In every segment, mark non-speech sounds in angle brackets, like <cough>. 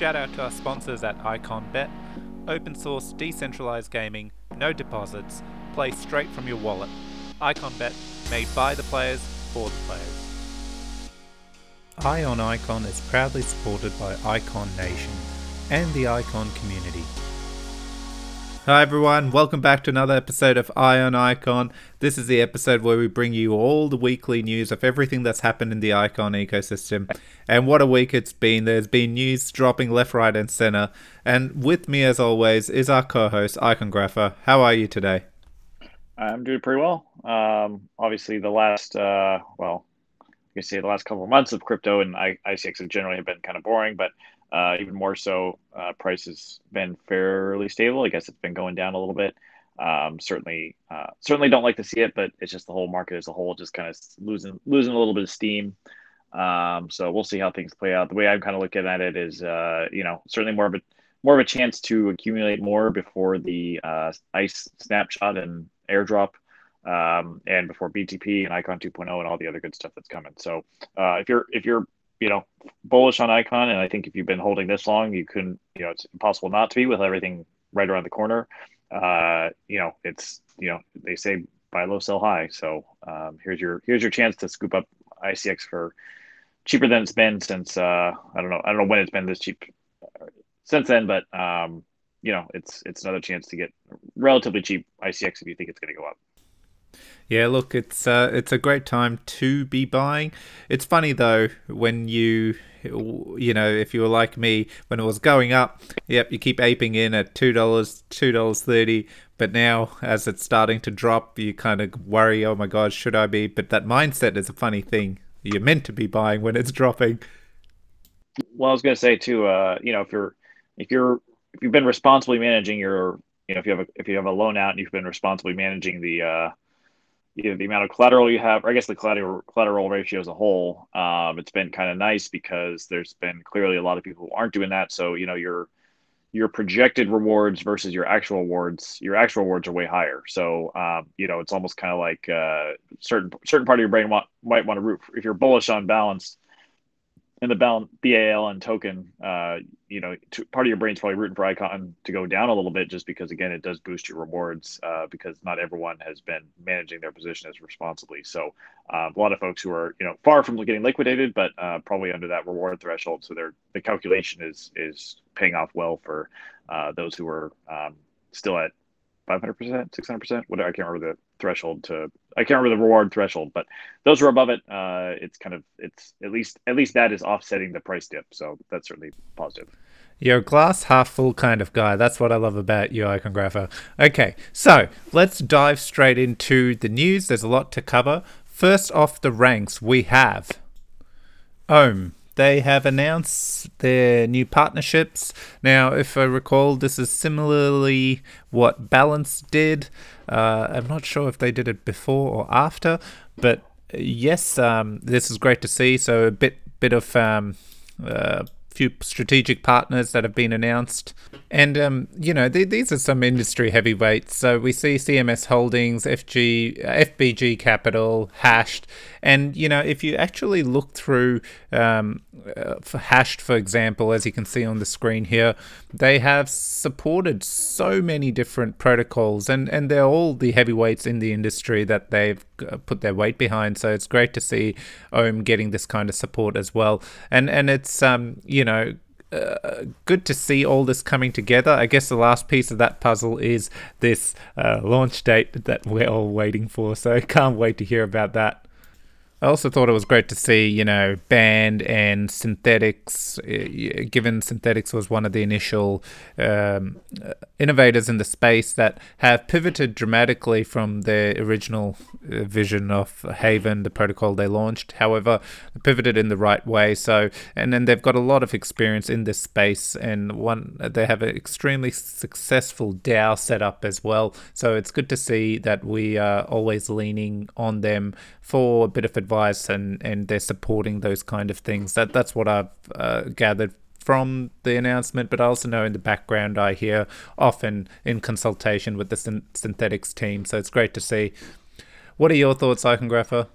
Shout out to our sponsors at IconBet. Open source, decentralized gaming, no deposits, play straight from your wallet. IconBet, made by the players for the players. Ion Icon is proudly supported by Icon Nation and the Icon community. Hi everyone, welcome back to another episode of Ion Icon. This is the episode where we bring you all the weekly news of everything that's happened in the Icon ecosystem. And what a week it's been. There's been news dropping left, right, and center. And with me, as always, is our co host, Icongrapher. How are you today? I'm doing pretty well. Um, obviously, the last, uh, well, you see the last couple of months of crypto and ICX have generally been kind of boring, but uh, even more so, uh, price has been fairly stable. I guess it's been going down a little bit. Um, certainly, uh, certainly don't like to see it, but it's just the whole market as a whole just kind of losing losing a little bit of steam. Um, so we'll see how things play out. The way I'm kind of looking at it is, uh, you know, certainly more of a more of a chance to accumulate more before the uh, ice snapshot and airdrop. Um, and before BTP and Icon 2.0 and all the other good stuff that's coming. So uh, if you're if you're you know bullish on icon and i think if you've been holding this long you couldn't you know it's impossible not to be with everything right around the corner. Uh you know it's you know they say buy low sell high. So um, here's your here's your chance to scoop up icx for cheaper than it's been since uh i don't know i don't know when it's been this cheap since then but um you know it's it's another chance to get relatively cheap icx if you think it's going to go up yeah, look, it's uh, it's a great time to be buying. It's funny though when you you know if you were like me when it was going up, yep, you keep aping in at two dollars, two dollars thirty. But now, as it's starting to drop, you kind of worry, oh my god, should I be? But that mindset is a funny thing. You're meant to be buying when it's dropping. Well, I was going to say too, uh, you know, if you're if you're if you've been responsibly managing your, you know, if you have a if you have a loan out and you've been responsibly managing the uh, you know, the amount of collateral you have, or I guess the collateral collateral ratio as a whole, um, it's been kind of nice because there's been clearly a lot of people who aren't doing that. So you know your your projected rewards versus your actual rewards, your actual rewards are way higher. So um, you know it's almost kind of like uh, certain certain part of your brain want, might want to root if you're bullish on balance in the BAL, and token, uh, you know, to, part of your brain's probably rooting for Icon to go down a little bit, just because again, it does boost your rewards uh, because not everyone has been managing their position as responsibly. So uh, a lot of folks who are you know far from getting liquidated, but uh, probably under that reward threshold. So their the calculation is is paying off well for uh, those who are um, still at 500%, 600%, whatever. I can't remember the threshold to, I can't remember the reward threshold, but those were above it, uh, it's kind of, it's at least, at least that is offsetting the price dip. So that's certainly positive. You're a glass half full kind of guy. That's what I love about you, Icongrapher. Okay, so let's dive straight into the news. There's a lot to cover. First off the ranks, we have Omm they have announced their new partnerships. Now, if I recall, this is similarly what Balance did. Uh, I'm not sure if they did it before or after, but yes, um, this is great to see. So a bit bit of um, uh, few strategic partners that have been announced. And, um, you know, th- these are some industry heavyweights. So we see CMS Holdings, FG, FBG Capital, Hashed. And, you know, if you actually look through um, uh, for Hashed, for example, as you can see on the screen here, they have supported so many different protocols and, and they're all the heavyweights in the industry that they've uh, put their weight behind. So it's great to see Omm getting this kind of support as well. And, and it's, um, you know, uh, good to see all this coming together. I guess the last piece of that puzzle is this uh, launch date that we're all waiting for. So <laughs> can't wait to hear about that. I also thought it was great to see, you know, Band and Synthetix, uh, given Synthetix was one of the initial um, uh, innovators in the space that have pivoted dramatically from their original uh, vision of Havven, the protocol they launched. However, pivoted in the right way. So, and then they've got a lot of experience in this space, and one they have an extremely successful DAO setup as well. So it's good to see that we are always leaning on them for a bit of advice and and they're supporting those kind of things. That that's what I've uh, gathered from the announcement, but I also know in the background I hear often in consultation with the Synthetix team. So it's great to see. What are your thoughts, Icongrapher?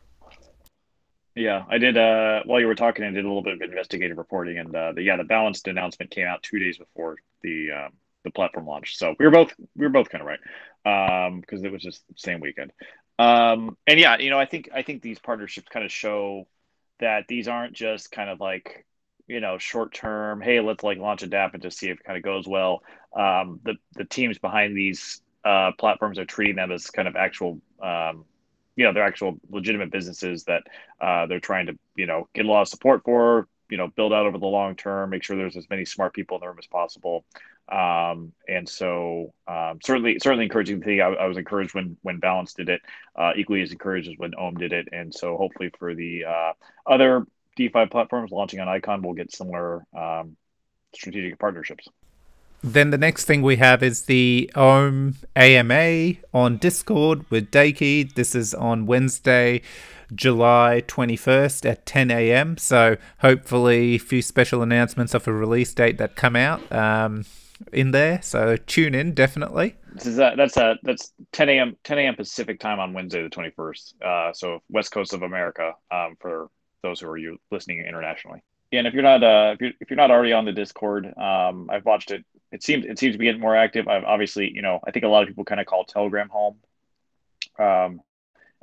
Yeah, I did. Uh, while you were talking, I did a little bit of investigative reporting, and uh, the, yeah, the balanced announcement came out two days before the um, the platform launch. So we were both we were both kind of right because um, it was just same weekend. Um, and yeah, you know, I think I think these partnerships kind of show that these aren't just kind of like you know short term. Hey, let's like launch a DApp and just see if it kind of goes well. Um, the the teams behind these uh, platforms are treating them as kind of actual um, you know they're actual legitimate businesses that uh, they're trying to you know get a lot of support for you know build out over the long term make sure there's as many smart people in the room as possible. Um, and so um, certainly certainly encouraging thing. I, I, was encouraged when when balance did it uh, equally as encouraged as when omm did it. And so hopefully for the uh, other defi platforms launching on icon we'll get similar um, strategic partnerships. Then the next thing we have is the Omm AMA on Discord with Daiki. This is on Wednesday, July 21st at 10 a.m. So hopefully a few special announcements of a release date that come out um, in there. So tune in definitely. Is that's a that's 10 a.m. 10 a.m. Pacific time on Wednesday the 21st. Uh, so West Coast of America um, for those who are you listening internationally. Yeah, and if you're not uh, if you're if you're not already on the Discord, um, I've watched it it seems it seems to be getting more active. I've obviously, you know, I think a lot of people kind of call Telegram home, um,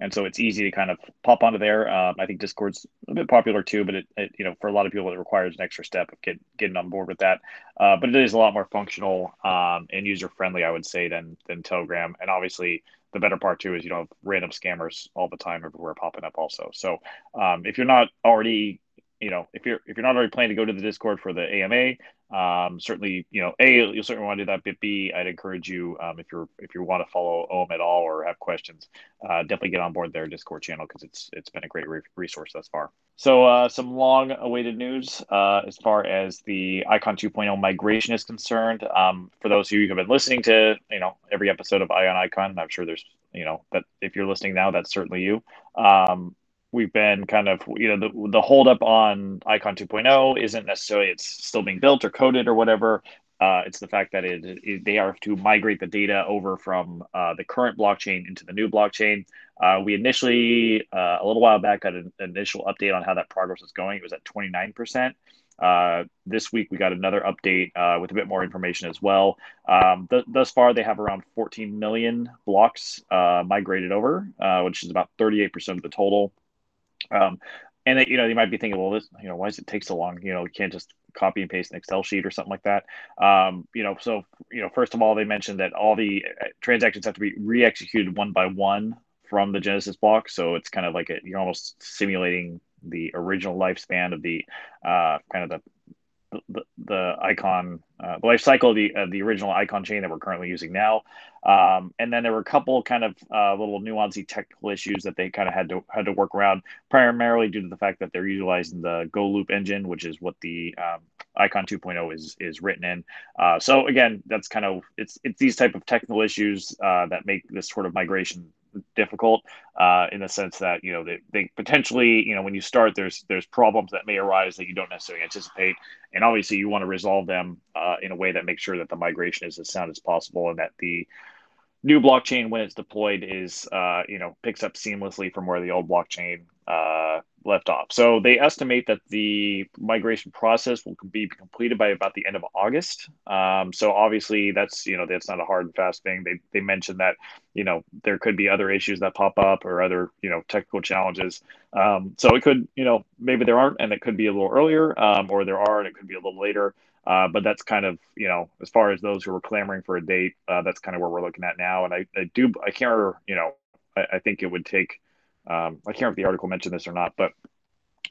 and so it's easy to kind of pop onto there. Um, I think Discord's a bit popular too, but it, it, you know, for a lot of people, it requires an extra step of get, getting on board with that. Uh, but it is a lot more functional um, and user friendly, I would say, than than Telegram. And obviously, the better part too is you don't have random scammers all the time everywhere popping up also. So um, if you're not already you know, if you're if you're not already planning to go to the Discord for the AMA, um, certainly, you know, a you'll certainly want to do that. But b, I'd encourage you um, if you're if you want to follow Omm at all or have questions, uh, definitely get on board their Discord channel because it's it's been a great re- resource thus far. So uh, some long awaited news uh, as far as the Icon 2.0 migration is concerned. Um, for those of you who have been listening to you know every episode of Ion on Icon, I'm sure there's you know that if you're listening now, that's certainly you. Um, we've been kind of you know the the holdup on Icon 2.0 isn't necessarily it's still being built or coded or whatever. Uh, it's the fact that it, it, they are to migrate the data over from uh, the current blockchain into the new blockchain. Uh, we initially uh, a little while back got an initial update on how that progress was going. It was at 29 percent. Uh, this week we got another update uh, with a bit more information as well. Um, th- thus far, they have around 14 million blocks uh, migrated over, uh, which is about 38% of the total. Um, and you know, you might be thinking, well, this, you know, why does it take so long? You know, you can't just copy and paste an Excel sheet or something like that. Um, you know, so you know, first of all, they mentioned that all the uh, transactions have to be re-executed one by one from the Genesis block. So it's kind of like a, you're almost simulating the original lifespan of the uh, kind of the the, the icon, uh, the life cycle of the, the original icon chain that we're currently using now. Um, and then there were a couple kind of uh, little nuancy technical issues that they kind of had to had to work around, primarily due to the fact that they're utilizing the goloop engine, which is what the um, Icon 2.0 is is written in. Uh, so again, that's kind of it's it's these type of technical issues uh, that make this sort of migration difficult uh, in the sense that you know they, they potentially you know when you start there's there's problems that may arise that you don't necessarily anticipate. And obviously you want to resolve them uh, in a way that makes sure that the migration is as sound as possible and that the new blockchain when it's deployed is uh, you know picks up seamlessly from where the old blockchain uh, left off. So they estimate that the migration process will be completed by about the end of August. Um, so obviously that's you know that's not a hard and fast thing. They they mentioned that you know there could be other issues that pop up or other you know technical challenges. Um, so it could you know maybe there aren't and it could be a little earlier um, or there are and it could be a little later. Uh, but that's kind of you know as far as those who are clamoring for a date, uh, that's kind of where we're looking at now. And I, I do I can't you know I, I think it would take um, I can't remember if the article mentioned this or not, but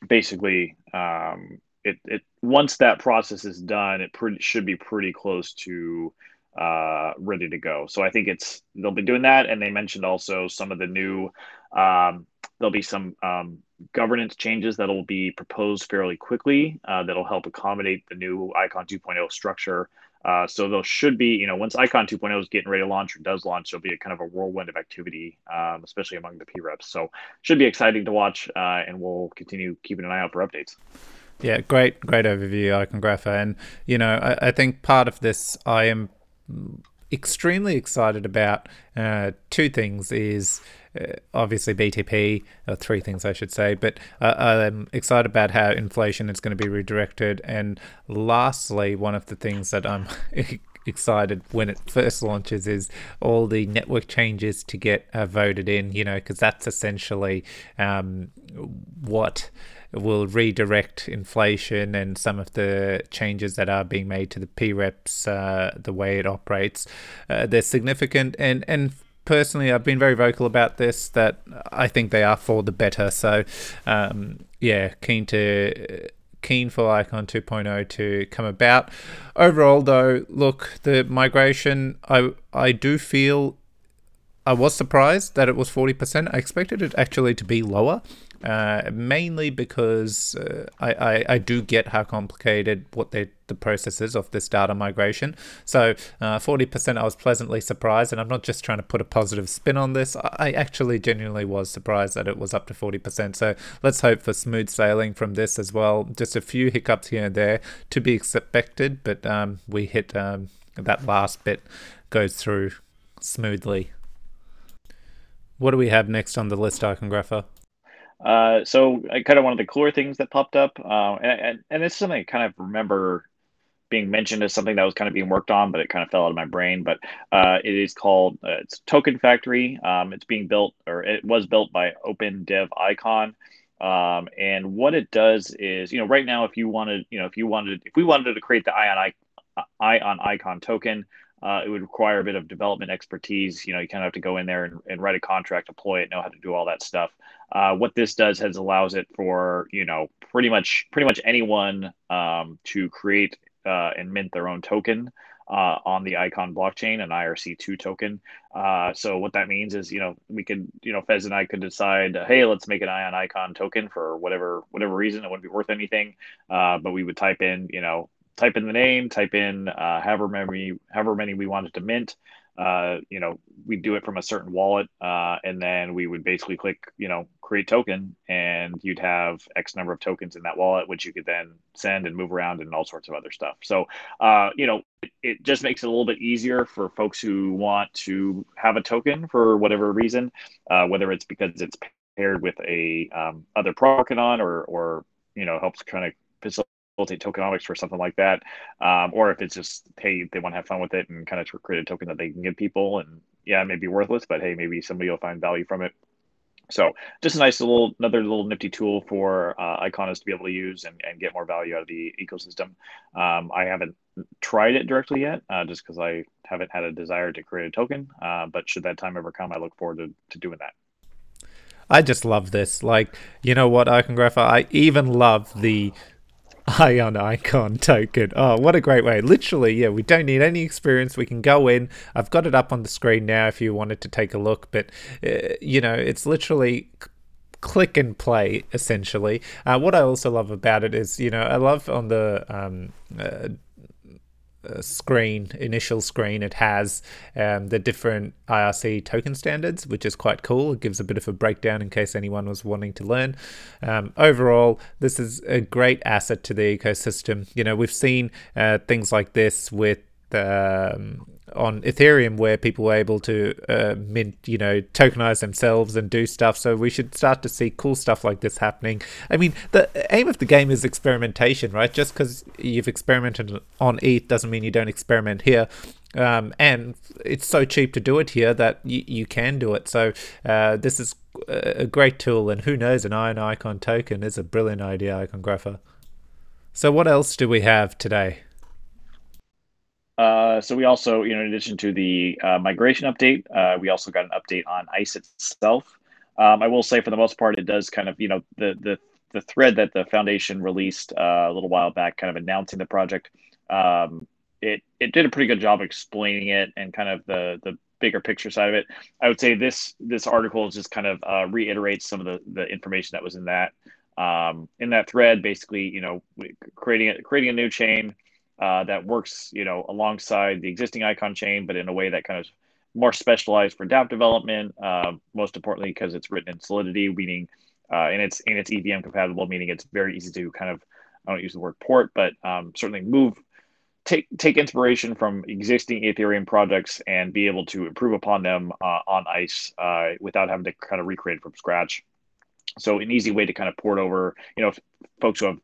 basically, um, it, it once that process is done, it pretty, should be pretty close to uh, ready to go. So I think it's they'll be doing that, and they mentioned also some of the new. Um, there'll be some um, governance changes that'll be proposed fairly quickly uh, that'll help accommodate the new Icon 2.0 structure uh, so those should be, you know, once Icon 2.0 is getting ready to launch or does launch, there'll be a kind of a whirlwind of activity, um, especially among the P reps. So should be exciting to watch, uh, and we'll continue keeping an eye out for updates. Yeah, great, great overview, Icongrapher. And you know, I, I think part of this I am extremely excited about uh, two things is uh, obviously BTP, or three things I should say, but uh, I'm excited about how inflation is going to be redirected. And lastly, one of the things that I'm <laughs> excited when it first launches is all the network changes to get uh, voted in, you know, because that's essentially um, what will redirect inflation and some of the changes that are being made to the PREPs, uh, the way it operates. Uh, they're significant and, and personally, I've been very vocal about this that I think they are for the better. So, um, yeah, keen to keen for Icon 2.0 to come about. Overall, though, look, the migration, I I do feel I was surprised that it was 40%. I expected it actually to be lower uh, mainly because uh, I, I, I, do get how complicated what the process is of this data migration. So uh, 40% I was pleasantly surprised, and I'm not just trying to put a positive spin on this. I actually genuinely was surprised that it was up to 40%. So let's hope for smooth sailing from this as well. Just a few hiccups here and there to be expected, but um, we hit um, that last bit goes through smoothly. What do we have next on the list, Icongrapher? Uh, so I kind of one of the cooler things that popped up, uh, and, and and it's something I kind of remember being mentioned as something that was kind of being worked on, but it kind of fell out of my brain. But uh, it is called uh, it's Token Factory. Um, it's being built, or it was built by Open Dev Icon. Um, and what it does is, you know, right now, if you wanted, you know, if you wanted, if we wanted to create the Ion, Ion Icon token, uh, it would require a bit of development expertise. You know, you kind of have to go in there and, and write a contract, deploy it, know how to do all that stuff. Uh, what this does is allows it for you know pretty much pretty much anyone um, to create uh, and mint their own token uh, on the Icon blockchain, an IRC2 token. Uh, so what that means is, you know, we could, you know, Fez and I could decide, uh, hey, let's make an Ion Icon token for whatever whatever reason. It wouldn't be worth anything, but we would type in, you know, type in the name, type in uh, however many however many we wanted to mint. Uh, you know, we do it from a certain wallet, uh, and then we would basically click, you know, create token, and you'd have X number of tokens in that wallet, which you could then send and move around and all sorts of other stuff. So, uh, you know, it, it, just makes it a little bit easier for folks who want to have a token for whatever reason, uh, whether it's because it's paired with a um, other product on, or or you know helps kind of facilitate tokenomics for something like that, um, or if it's just hey they want to have fun with it and kind of create a token that they can give people, and yeah, it may be worthless, but hey maybe somebody will find value from it. So just a nice little another little nifty tool for uh, Iconos to be able to use and, and get more value out of the ecosystem. Um, I haven't tried it directly yet, uh, just because I haven't had a desire to create a token. Uh, but should that time ever come, I look forward to, to doing that. I just love this. Like, you know what, Icongrapher? I even love the <laughs> Ion Icon token. Oh, what a great way. Literally, yeah, we don't need any experience. We can go in. I've got it up on the screen now if you wanted to take a look, but, uh, you know, it's literally click and play essentially. Uh, what I also love about it is, you know, I love on the um, uh, screen, initial screen, it has um, the different IRC token standards, which is quite cool. It gives a bit of a breakdown in case anyone was wanting to learn. Um, overall, this is a great asset to the ecosystem. You know, we've seen uh, things like this with um, on Ethereum where people were able to uh, mint, you know, tokenize themselves and do stuff. So we should start to see cool stuff like this happening. I mean, the aim of the game is experimentation, right? Just because you've experimented on ETH doesn't mean you don't experiment here. Um, and it's so cheap to do it here that y- you can do it. So uh, this is a great tool, and who knows, an iron Icon token is a brilliant idea, Icongrapher. So what else do we have today? Uh, so we also, you know, in addition to the uh, migration update, uh, we also got an update on ICE itself. Um, I will say, for the most part, it does kind of, you know, the the the thread that the foundation released uh, a little while back, kind of announcing the project. Um, it it did a pretty good job explaining it and kind of the the bigger picture side of it. I would say this this article just kind of uh, reiterates some of the the information that was in that um, in that thread. Basically, you know, creating a, creating a new chain uh, that works, you know, alongside the existing icon chain, but in a way that kind of more specialized for DApp development. Uh, most importantly, because it's written in Solidity, meaning uh, and it's and it's EVM compatible, meaning it's very easy to kind of I don't use the word port, but um, certainly move take take inspiration from existing Ethereum projects and be able to improve upon them uh, on Ice uh, without having to kind of recreate from scratch. So an easy way to kind of port over, you know, folks who have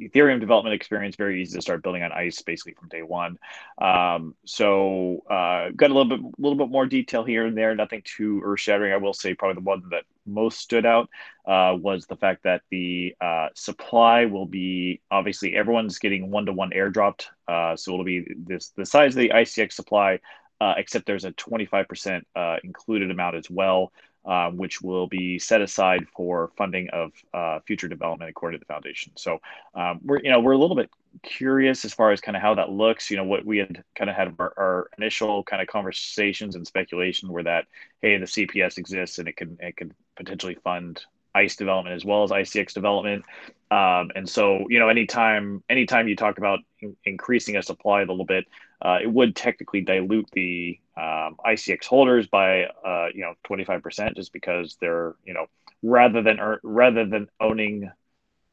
Ethereum development experience, very easy to start building on Ice basically from day one. Um, so uh, got a little bit, a little bit more detail here and there. Nothing too earth shattering. I will say probably the one that most stood out uh, was the fact that the uh, supply will be obviously everyone's getting one to one airdropped. Uh, so it'll be this the size of the ICX supply. Uh, except there's a 25% uh, included amount as well um, which will be set aside for funding of uh, future development according to the foundation. So um, we're you know we're a little bit curious as far as kind of how that looks. You know what we had kind of had our, our, initial kind of conversations and speculation were that hey the CPS exists and it can it can potentially fund ICE development as well as ICX development. Um, and so, you know, anytime anytime you talk about in- increasing a supply a little bit, uh, it would technically dilute the um, ICX holders by uh, you know 25% just because they're you know rather than er- rather than owning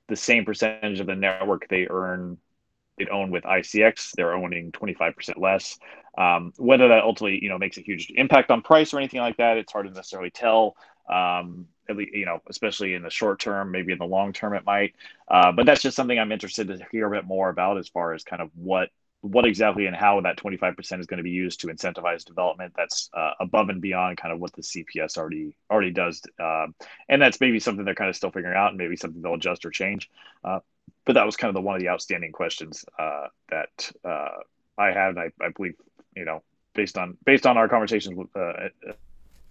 the same percentage of the network they earn they own with ICX they're owning 25% less um, whether that ultimately you know makes a huge impact on price or anything like that it's hard to necessarily tell um, at least, you know, especially in the short term, maybe in the long term, it might. Uh, but that's just something I'm interested to hear a bit more about as far as kind of what what exactly and how that 25% is going to be used to incentivize development that's uh, above and beyond kind of what the cps already already does uh, and that's maybe something they're kind of still figuring out and maybe something they'll adjust or change uh, but that was kind of the one of the outstanding questions uh, that uh, i had I, I, believe you know based on based on our conversations with uh,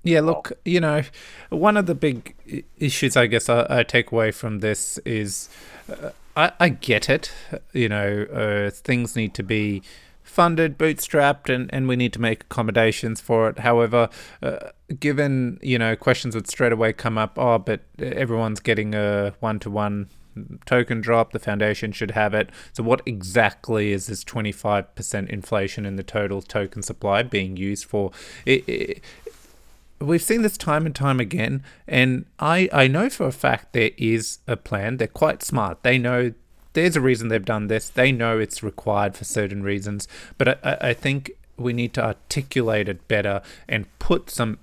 yeah, look, you know, one of the big issues I guess I, I take away from this is I, I get it. You know, uh, things need to be funded, bootstrapped, and, and we need to make accommodations for it. However, uh, given, you know, questions would straight away come up, oh, but everyone's getting a one to one token drop, the foundation should have it. So, what exactly is this 25% inflation in the total token supply being used for? It, it, we've seen this time and time again, and I, I know for a fact there is a plan. They're quite smart. They know there's a reason they've done this. They know it's required for certain reasons, but I, I think we need to articulate it better and put some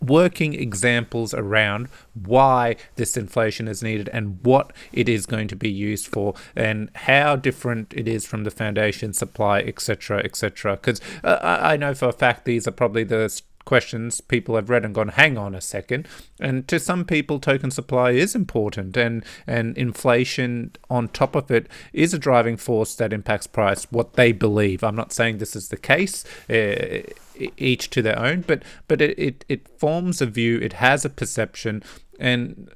working examples around why this inflation is needed and what it is going to be used for and how different it is from the foundation supply etc etc because uh, i know for a fact these are probably the questions people have read and gone, hang on a second. And to some people, token supply is important, and, and inflation on top of it is a driving force that impacts price, what they believe. I'm not saying this is the case. Uh, each to their own, but but it, it, it forms a view, it has a perception, and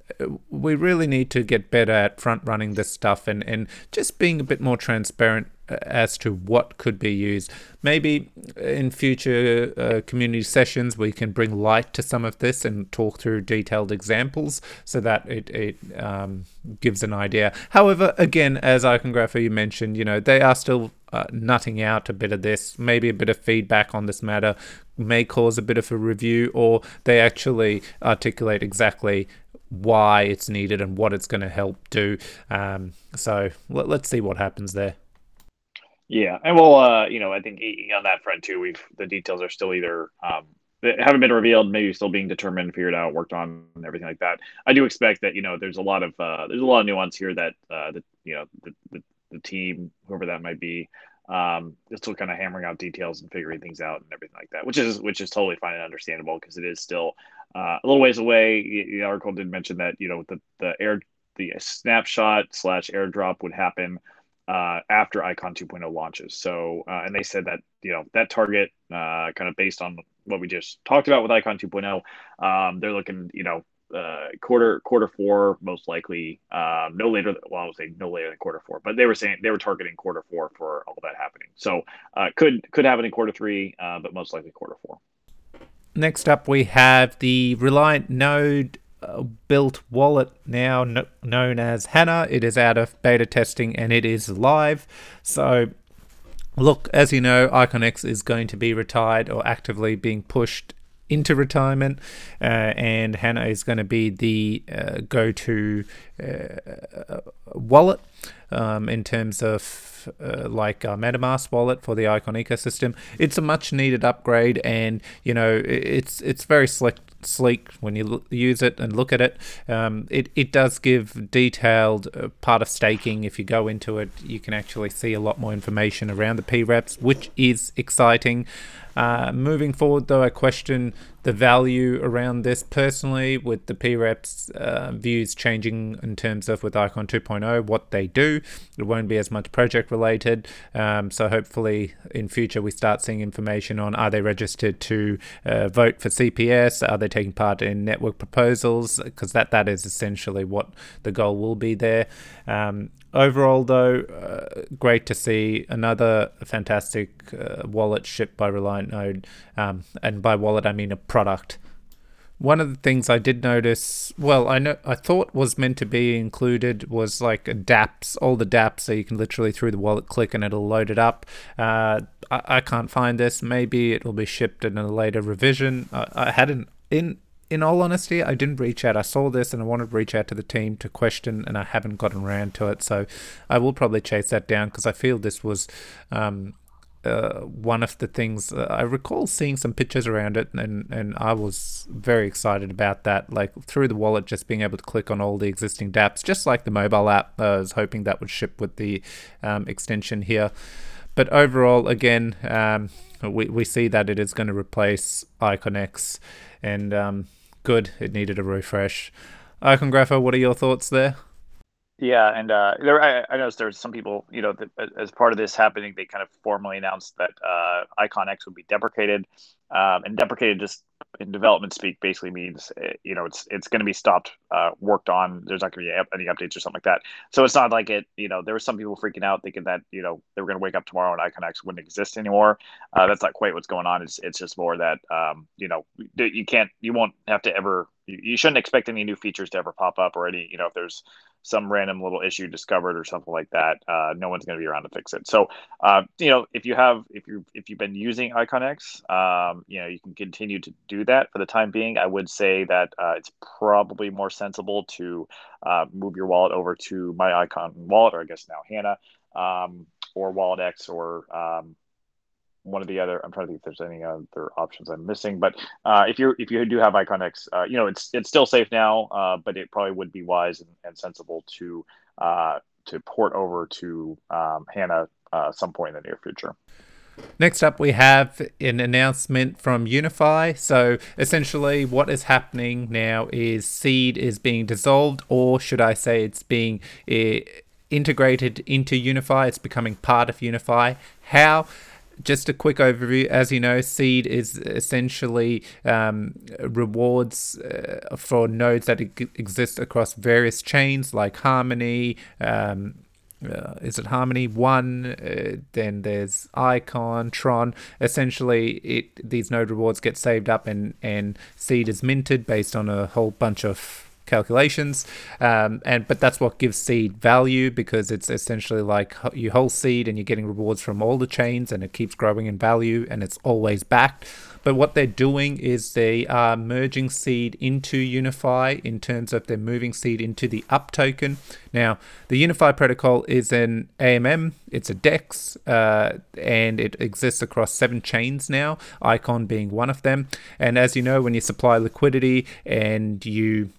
we really need to get better at front running this stuff and, and just being a bit more transparent as to what could be used. Maybe in future uh, community sessions, we can bring light to some of this and talk through detailed examples so that it, it um, gives an idea. However, again, as Icongrapher you mentioned, you know, they are still uh, nutting out a bit of this, maybe a bit of feedback on this matter may cause a bit of a review, or they actually articulate exactly why it's needed and what it's going to help do. Um, so let, us see what happens there. Yeah, and well, uh, you know, I think on that front too, we've the details are still either um, haven't been revealed, maybe still being determined, figured out, worked on, and everything like that. I do expect that you know there's a lot of uh, there's a lot of nuance here that uh, the you know the, the, the team, whoever that might be, um, is still kind of hammering out details and figuring things out and everything like that, which is which is totally fine and understandable because it is still uh, a little ways away. The article did mention that you know the the air the snapshot slash airdrop would happen uh, after Icon 2.0 launches. So, uh, and they said that you know that target, uh, kind of based on what we just talked about with Icon 2.0, um, they're looking, you know, uh, quarter quarter four most likely, um, no later. Than, well, I would say no later than quarter four, but they were saying they were targeting quarter four for all that happening. So, uh, could could happen in quarter three, uh, but most likely quarter four. Next up, we have the Reliant Node built wallet now no- known as Hana. It is out of beta testing and it is live. So, look, as you know, ICONex is going to be retired or actively being pushed into retirement, uh, and Hana is going to be the uh, go-to uh, wallet um, in terms of uh, like a MetaMask wallet for the Icon ecosystem. It's a much needed upgrade, and you know it's it's very slick sleek when you use it and look at it. Um, it it does give detailed uh, part of staking. If you go into it, you can actually see a lot more information around the PREPs, which is exciting. Uh, moving forward, though, I question the value around this personally, with the PREPs uh, views changing in terms of with Icon 2.0 what they do. It won't be as much project related. Um, so hopefully in future we start seeing information on are they registered to uh, vote for CPS? Are they taking part in network proposals? Because that that is essentially what the goal will be there. Um, overall, though, uh, great to see another fantastic uh, wallet shipped by Reliant Node. Um, and by wallet, I mean a product. One of the things I did notice, well, I know I thought was meant to be included was like DApps, all the DApps, so you can literally through the wallet click and it'll load it up. Uh, I, I can't find this. Maybe it will be shipped in a later revision. I, I hadn't in in all honesty, I didn't reach out. I saw this and I wanted to reach out to the team to question, and I haven't gotten around to it. So I will probably chase that down because I feel this was um, uh, one of the things uh, I recall seeing some pictures around it, and and I was very excited about that. Like through the wallet, just being able to click on all the existing DApps, just like the mobile app. I was hoping that would ship with the um, extension here. But overall, again, um, we, we see that it is going to replace ICONex, and um, good. It needed a refresh. Icongrapher, what are your thoughts there? Yeah, and uh, there, I, I noticed there's some people, you know, that, as part of this happening, they kind of formally announced that uh, ICONex would be deprecated, um, and deprecated just in development speak basically means, uh, you know, it's it's going to be stopped, uh, worked on. There's not going to be any updates or something like that. So it's not like it, you know, there were some people freaking out thinking that, you know, they were going to wake up tomorrow and ICONex wouldn't exist anymore. Uh, that's not quite what's going on. It's it's just more that, um, you know, you can't, you won't have to ever, you, you shouldn't expect any new features to ever pop up or any, you know, if there's some random little issue discovered or something like that, uh, no one's going to be around to fix it. So, uh, you know, if you have, if you if you've been using ICONex, um, you know, you can continue to do that for the time being. I would say that uh, it's probably more sensible to uh, move your wallet over to my Icon wallet, or I guess now Hana, um, or WalletX, or um, one of the other. I'm trying to think if there's any other options I'm missing. But uh, if you if you do have ICONex, uh, you know it's it's still safe now, uh, but it probably would be wise and, and sensible to uh, to port over to um, Hana uh, some point in the near future. Next up, we have an announcement from Unifi. So, essentially, what is happening now is Seed is being dissolved, or should I say, it's being uh, integrated into Unifi. It's becoming part of Unifi. How? Just a quick overview. As you know, Seed is essentially um, rewards uh, for nodes that exist across various chains like Harmony. Um, uh, is it Harmony One? Uh, then there's Icon, Tron. Essentially, it these node rewards get saved up, and and Seed is minted based on a whole bunch of calculations. Um, and but that's what gives seed value because it's essentially like you hold seed and you're getting rewards from all the chains, and it keeps growing in value, and it's always backed. But what they're doing is they are merging seed into Unifi in terms of they're moving seed into the up token. Now, the Unifi protocol is an AMM, it's a DEX, uh, and it exists across seven chains now, Icon being one of them. And as you know, when you supply liquidity and you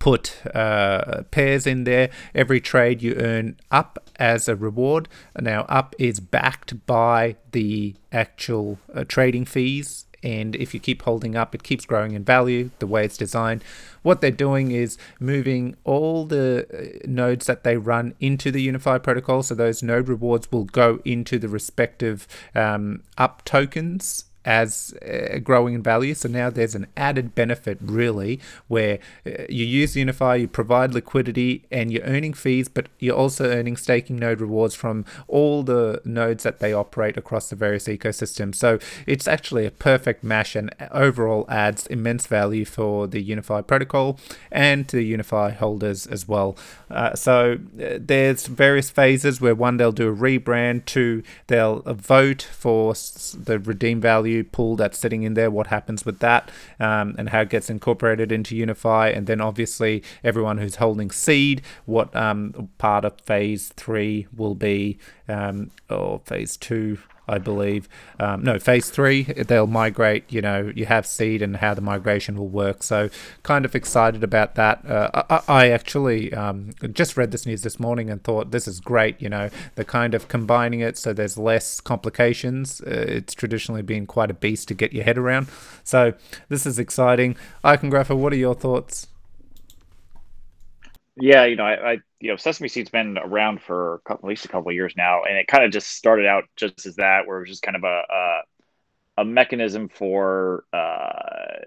put uh, pairs in there. Every trade you earn up as a reward. Now, up is backed by the actual uh, trading fees. And if you keep holding up, it keeps growing in value the way it's designed. What they're doing is moving all the uh, nodes that they run into the Unifi protocol. So those node rewards will go into the respective um, up tokens as uh, growing in value. So now there's an added benefit, really, where uh, you use Unifi, you provide liquidity, and you're earning fees, but you're also earning staking node rewards from all the nodes that they operate across the various ecosystems. So it's actually a perfect mash and overall adds immense value for the Unifi protocol and to the Unifi holders as well. Uh, so uh, there's various phases where one, they'll do a rebrand, two, they'll vote for the redeem value pool that's sitting in there, what happens with that, um, and how it gets incorporated into Unifi, and then obviously everyone who's holding seed, what um, part of phase three will be, um, or phase two. I believe. Um, no, phase three, they'll migrate. You know, you have seed and how the migration will work. So, kind of excited about that. Uh, I, I, actually um, just read this news this morning and thought this is great. You know, they're kind of combining it so there's less complications. Uh, it's traditionally been quite a beast to get your head around. So, this is exciting. Icongrapher, what are your thoughts? Yeah, you know, I, I, you know, Sesame Seed's been around for couple, at least a couple of years now, and it kind of just started out just as that, where it was just kind of a a, a mechanism for uh,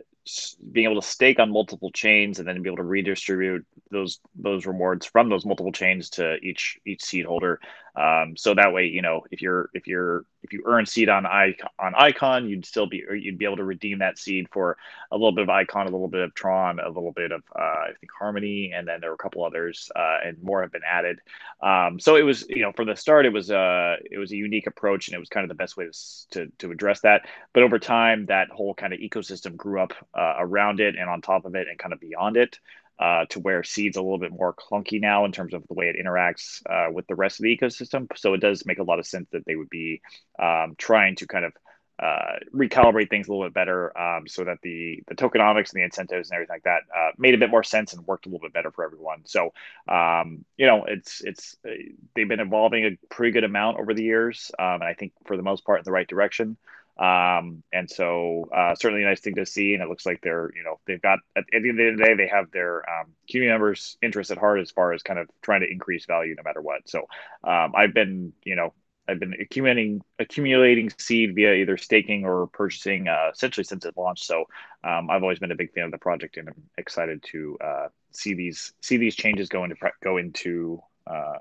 being able to stake on multiple chains and then be able to redistribute those those rewards from those multiple chains to each each seed holder. Um, so that way, you know, if you're if you're if you earn seed on icon on icon, you'd still be you'd be able to redeem that seed for a little bit of icon, a little bit of Tron, a little bit of uh, I think Harmony, and then there were a couple others, uh, and more have been added. Um, so it was you know from the start it was uh it was a unique approach, and it was kind of the best way to to, to address that. But over time, that whole kind of ecosystem grew up uh, around it and on top of it and kind of beyond it uh, to where seed's a little bit more clunky now in terms of the way it interacts uh, with the rest of the ecosystem. So it does make a lot of sense that they would be um, trying to kind of uh, recalibrate things a little bit better um, so that the the tokenomics and the incentives and everything like that uh, made a bit more sense and worked a little bit better for everyone. So um, you know, it's it's uh, they've been evolving a pretty good amount over the years, um, and I think for the most part in the right direction. Um, and so uh, certainly a nice thing to see. And it looks like they're, you know, they've got at, the end of the day, they have their um, community members' interest at heart as far as kind of trying to increase value no matter what. So um, I've been, you know, I've been accumulating accumulating seed via either staking or purchasing uh, essentially since it launched. So um, I've always been a big fan of the project, and I'm excited to uh, see these see these changes go into go into uh,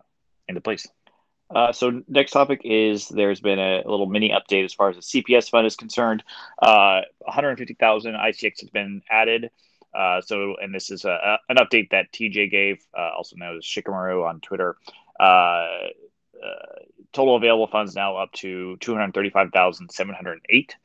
into place. Uh, so next topic is there's been a, a, little mini update as far as the CPS fund is concerned. Uh, 150,000 ICX has been added. Uh, so, and this is a, a, an update that TJ gave, uh, also known as Shikamaru on Twitter. Uh, uh, total available funds now up to 235,708.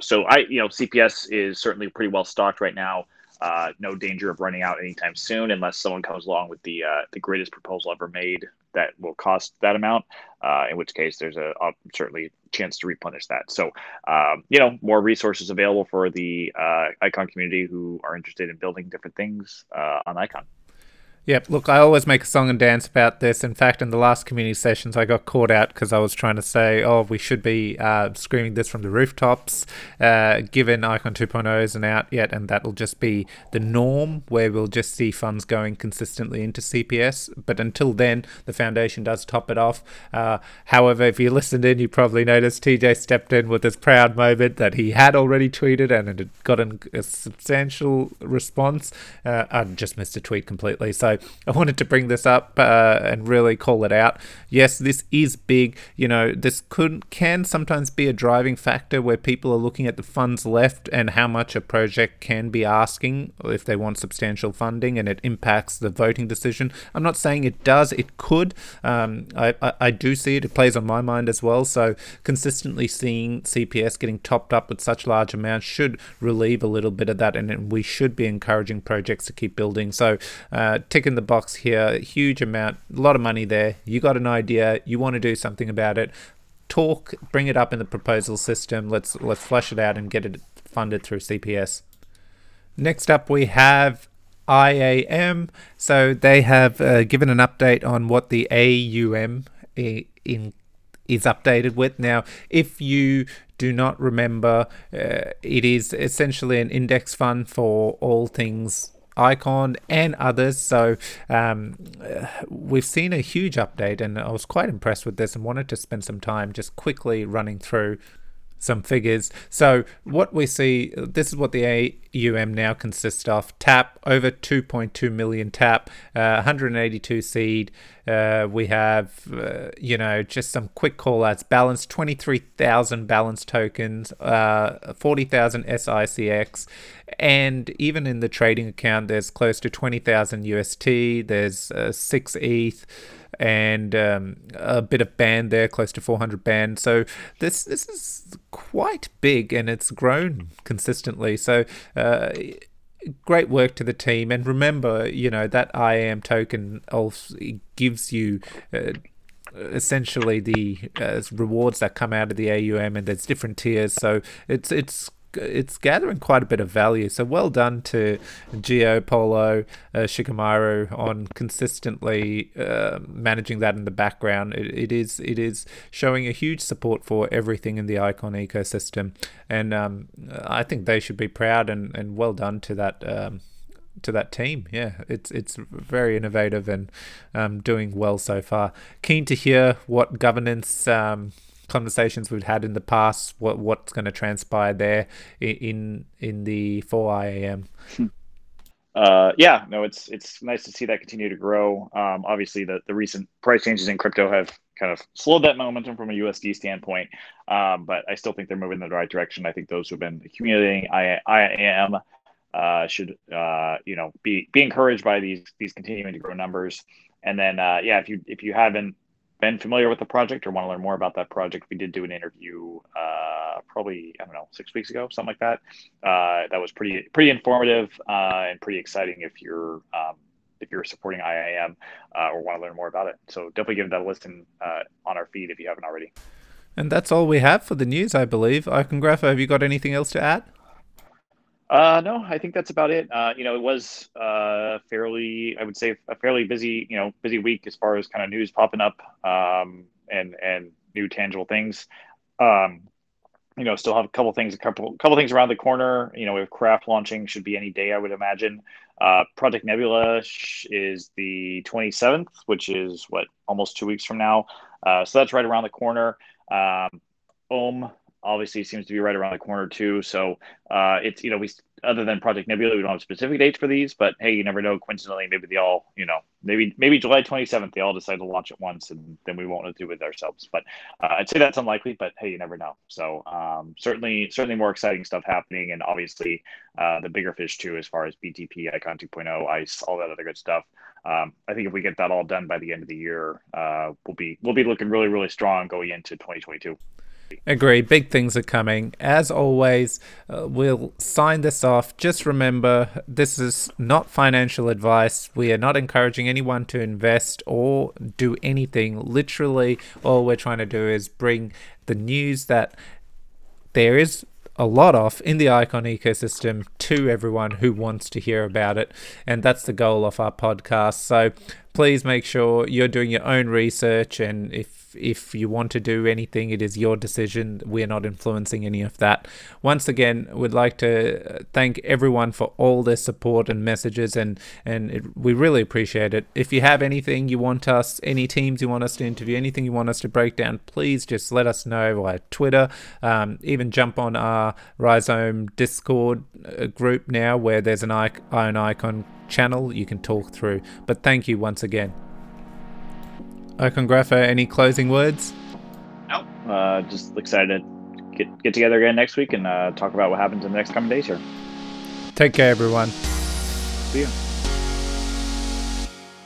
so, I, you know, CPS is certainly pretty well stocked right now. Uh, no danger of running out anytime soon, unless someone comes along with the uh, the greatest proposal ever made that will cost that amount. Uh, in which case, there's a, a, certainly chance to replenish that. So, um, you know, more resources available for the uh, Icon community who are interested in building different things uh, on Icon. Yep. Look, I always make a song and dance about this. In fact, in the last community sessions, I got caught out because I was trying to say, oh, we should be uh, screaming this from the rooftops, uh, given Icon 2.0 isn't out yet, and that'll just be the norm where we'll just see funds going consistently into CPS. But until then, the foundation does top it off. Uh, however, if you listened in, you probably noticed TJ stepped in with this proud moment that he had already tweeted and it had gotten a substantial response. Uh, I just missed a tweet completely. So I wanted to bring this up uh, and really call it out. Yes, this is big. You know, this could can sometimes be a driving factor where people are looking at the funds left and how much a project can be asking if they want substantial funding, and it impacts the voting decision. I'm not saying it does. It could. Um, I, I, I do see it. It plays on my mind as well. So consistently seeing CPS getting topped up with such large amounts should relieve a little bit of that, and we should be encouraging projects to keep building. So uh, in the box here, huge amount, a lot of money there. You got an idea, you want to do something about it. Talk, bring it up in the proposal system. Let's let's flush it out and get it funded through CPS. Next up, we have IAM. So they have uh, given an update on what the AUM in is updated with. Now, if you do not remember, uh, it is essentially an index fund for all things Icon and others. So um, we've seen a huge update, and I was quite impressed with this and wanted to spend some time just quickly running through some figures. So what we see, this is what the AUM now consists of tap over 2.2 million tap, uh, 182 seed. Uh, we have, uh, you know, just some quick call outs. Balance 23,000 balance tokens, uh, 40,000 SICX, and even in the trading account, there's close to 20,000 UST. There's uh, six ETH and um, a bit of band there, close to 400 band. So this this is quite big, and it's grown consistently. So. Uh, great work to the team and remember you know that i am token also gives you uh, essentially the uh, rewards that come out of the AUM, and there's different tiers. So it's it's it's gathering quite a bit of value. So well done to Geo Polo uh, Shikamaru on consistently uh, managing that in the background. It, it is it is showing a huge support for everything in the Icon ecosystem, and um, I think they should be proud and, and well done to that. Um, to that team, yeah, it's it's very innovative and um, doing well so far. Keen to hear what governance um, conversations we've had in the past, what what's going to transpire there in in the 4IAM. Uh, yeah, no, it's it's nice to see that continue to grow. Um, obviously, the, the recent price changes in crypto have kind of slowed that momentum from a USD standpoint, um, but I still think they're moving in the right direction. I think those who've been accumulating I, IAM uh, should uh, you know be be encouraged by these these continuing to grow numbers. And then uh, yeah, if you if you haven't been familiar with the project or want to learn more about that project, we did do an interview uh, probably I don't know six weeks ago, something like that. Uh, that was pretty pretty informative uh, and pretty exciting if you're um, if you're supporting IAM uh, or want to learn more about it. So definitely give that a listen uh, on our feed if you haven't already. And that's all we have for the news, I believe. Icongrapher, have you got anything else to add? Uh, no, I think that's about it. Uh, you know, it was uh, fairly, I would say, a fairly busy, you know, busy week as far as kind of news popping up um, and and new tangible things. Um, you know, still have a couple things, a couple couple things around the corner. You know, we have craft launching should be any day, I would imagine. Uh, Project Nebula is the 27th, which is what almost two weeks from now. Uh, so that's right around the corner. Um, Omm obviously seems to be right around the corner too. So uh, it's you know we other than Project Nebula, we don't have specific dates for these, but hey, you never know. Coincidentally, maybe they all you know maybe maybe July 27th they all decide to launch at once, and then we won't do it ourselves. But uh, I'd say that's unlikely. But hey, you never know. So um, certainly certainly more exciting stuff happening, and obviously uh, the bigger fish too as far as BTP, Icon 2.0, Ice, all that other good stuff. Um, I think if we get that all done by the end of the year, uh, we'll be we'll be looking really really strong going into 2022. Agree. Big things are coming. As always, uh, we'll sign this off. Just remember, this is not financial advice. We are not encouraging anyone to invest or do anything. Literally, all we're trying to do is bring the news that there is a lot of in the icon ecosystem to everyone who wants to hear about it. And that's the goal of our podcast. So please make sure you're doing your own research. And if if you want to do anything, it is your decision. We're not influencing any of that. Once again, we'd like to thank everyone for all their support and messages, and and it, we really appreciate it. If you have anything you want us, any teams you want us to interview, anything you want us to break down, please just let us know via Twitter. Um, even jump on our Rhizome Discord uh, group now, where there's an iron icon channel you can talk through. But thank you once again. Icongrapher, any closing words? Nope. Uh, just excited to get, get together again next week and uh, talk about what happens in the next coming days here. Take care, everyone. See you.